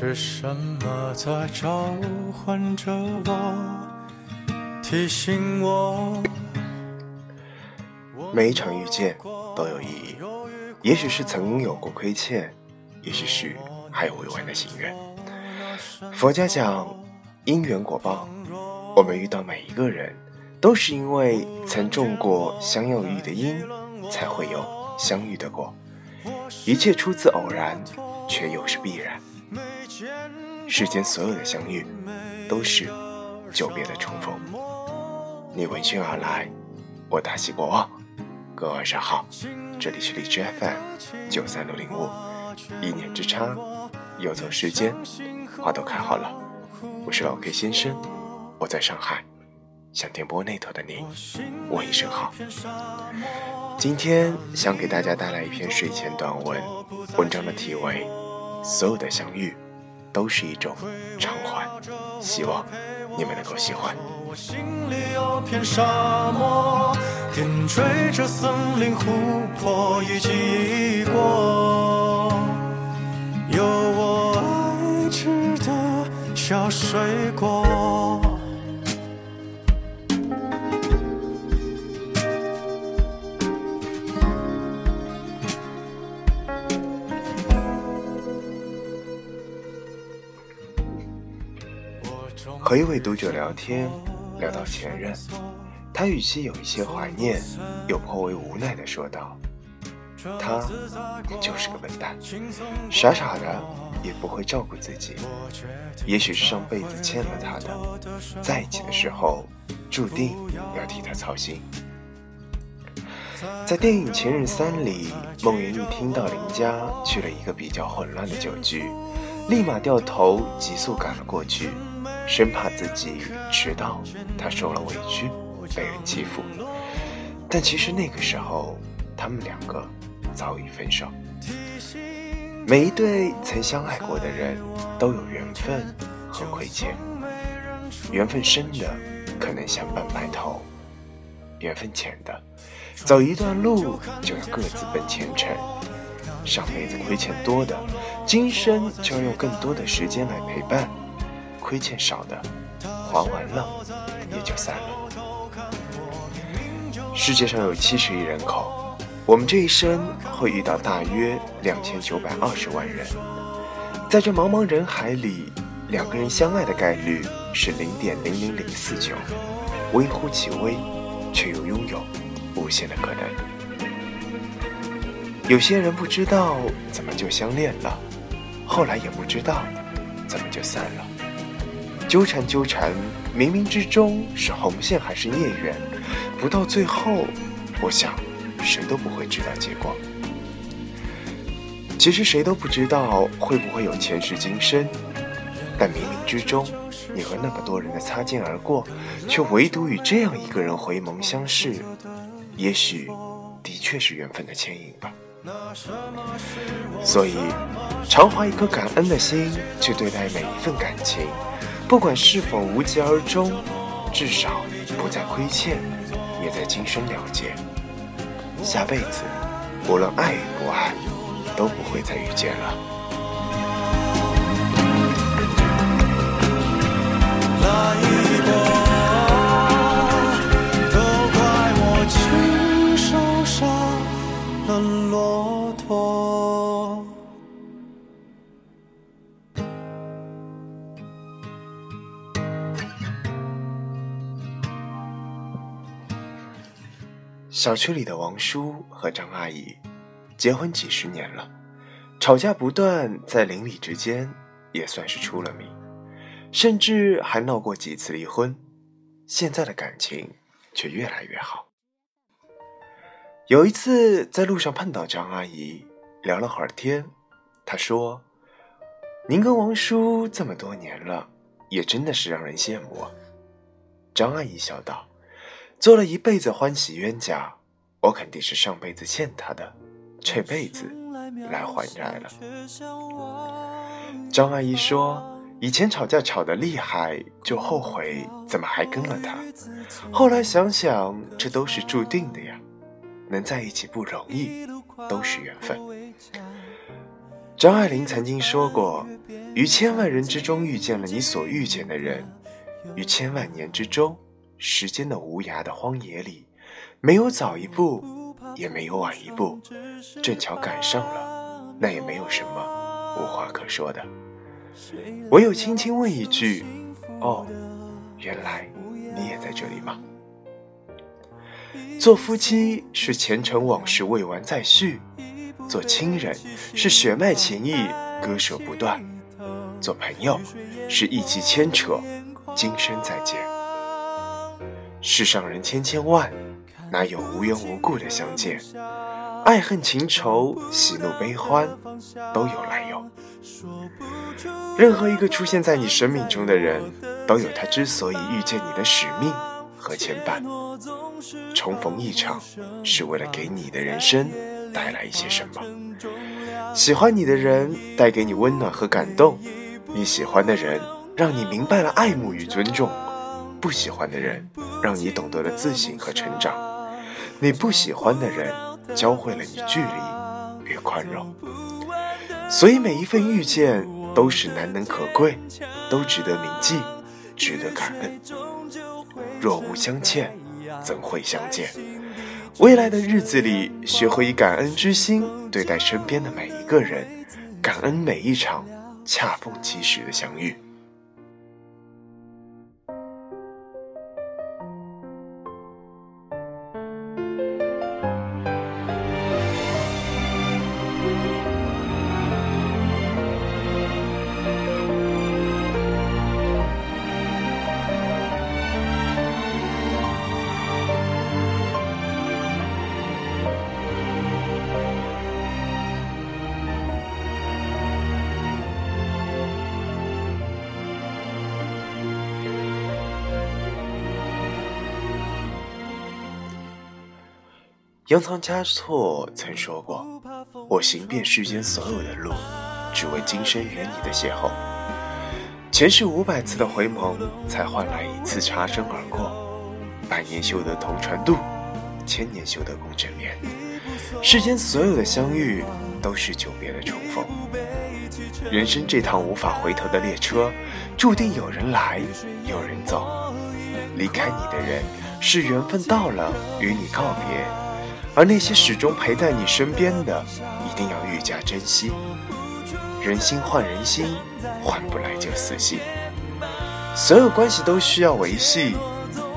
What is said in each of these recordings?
是什么在召唤着我，提醒我？每一场遇见都有意义，也许是曾有过亏欠，也许是还有未完的心愿。佛家讲因缘果报，我们遇到每一个人，都是因为曾种过相要遇的因，才会有相遇的果。一切出自偶然，却又是必然。世间所有的相遇，都是久别的重逢。你闻讯而来，我大喜过望。各位晚上好，这里是荔枝 FM 九三六零五，一念之差，游走时间，花都开好了。我是老 K 先生，我在上海，向电波那头的你问一声好。今天想给大家带来一篇睡前短文，文章的题为《所有的相遇都是一种偿还》，希望你们能够喜欢。我心里有片沙漠，点缀着森林、湖泊以及果，有我爱吃的小水果。和一位读者聊天，聊到前任，他语气有一些怀念，又颇为无奈地说道：“他就是个笨蛋，傻傻的，也不会照顾自己。也许是上辈子欠了他的，在一起的时候，注定要替他操心。”在电影《前任三》里，孟云一听到林佳去了一个比较混乱的酒局，立马掉头急速赶了过去。生怕自己迟到，他受了委屈，被人欺负。但其实那个时候，他们两个早已分手。每一对曾相爱过的人，都有缘分和亏欠。缘分深的，可能相伴白头；缘分浅的，走一段路就要各自奔前程。上辈子亏欠多的，今生就要用更多的时间来陪伴。亏欠少的，还完了也就散了。世界上有七十亿人口，我们这一生会遇到大约两千九百二十万人，在这茫茫人海里，两个人相爱的概率是零点零零零四九，微乎其微，却又拥有无限的可能。有些人不知道怎么就相恋了，后来也不知道怎么就散了。纠缠纠缠，冥冥之中是红线还是孽缘？不到最后，我想谁都不会知道结果。其实谁都不知道会不会有前世今生，但冥冥之中，你和那么多人的擦肩而过，却唯独与这样一个人回眸相视，也许的确是缘分的牵引吧。所以，常怀一颗感恩的心去对待每一份感情。不管是否无疾而终，至少不再亏欠，也在今生了结。下辈子，无论爱与不爱，都不会再遇见了。小区里的王叔和张阿姨结婚几十年了，吵架不断，在邻里之间也算是出了名，甚至还闹过几次离婚。现在的感情却越来越好。有一次在路上碰到张阿姨，聊了会儿天，她说：“您跟王叔这么多年了，也真的是让人羡慕。”。”张阿姨笑道。做了一辈子欢喜冤家，我肯定是上辈子欠他的，这辈子来还债了。张阿姨说，以前吵架吵得厉害，就后悔怎么还跟了他，后来想想，这都是注定的呀，能在一起不容易，都是缘分。张爱玲曾经说过，于千万人之中遇见了你所遇见的人，于千万年之中，时间的无涯的荒野里，没有早一步，也没有晚一步，正巧赶上了，那也没有什么无话可说的，唯有轻轻问一句：“哦，原来你也在这里吗？”做夫妻是前尘往事未完再续，做亲人是血脉情谊割舍不断，做朋友是一起牵扯，今生再见。世上人千千万，哪有无缘无故的相见？爱恨情仇、喜怒悲欢，都有来由。任何一个出现在你生命中的人，都有他之所以遇见你的使命和牵绊。重逢一场，是为了给你的人生带来一些什么？喜欢你的人带给你温暖和感动，你喜欢的人让你明白了爱慕与尊重，不喜欢的人让你懂得了自信和成长，你不喜欢的人教会了你距离与宽容。所以每一份遇见都是难能可贵，都值得铭记，值得感恩。若无相欠。怎会相见？未来的日子里，学会以感恩之心对待身边的每一个人，感恩每一场恰逢其时的相遇。杨藏嘉措曾说过：“我行遍世间所有的路，只为今生与你的邂逅。前世五百次的回眸，才换来一次擦身而过。百年修得同船渡，千年修得共枕眠。世间所有的相遇，都是久别的重逢。人生这趟无法回头的列车，注定有人来，有人走。离开你的人，是缘分到了，与你告别。”而那些始终陪在你身边的，一定要愈加珍惜。人心换人心，换不来就死心。所有关系都需要维系，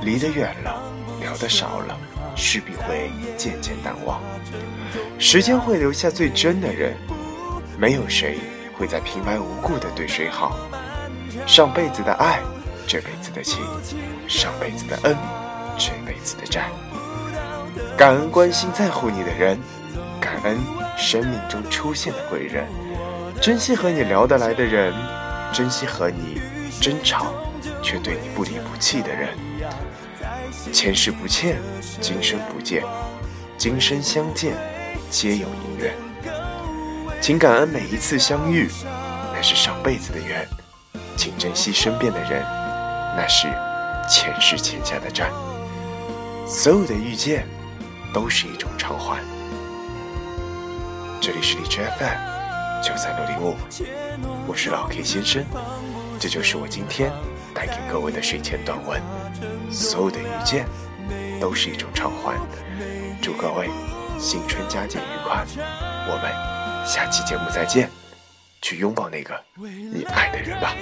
离得远了，聊得少了，势必会渐渐淡忘。时间会留下最真的人，没有谁会在平白无故的对谁好。上辈子的爱，这辈子的情；上辈子的恩，这辈子的债。感恩关心在乎你的人，感恩生命中出现的贵人，珍惜和你聊得来的人，珍惜和你争吵却对你不离不弃的人。前世不欠，今生不见，今生相见，皆有因缘。请感恩每一次相遇，那是上辈子的缘；请珍惜身边的人，那是前世欠下的债。所有的遇见。都是一种偿还。这里是荔枝 FM 九三六零五，我是老 K 先生，这就是我今天带给各位的睡前短文。所有的遇见都是一种偿还，祝各位新春佳节愉快！我们下期节目再见，去拥抱那个你爱的人吧。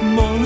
梦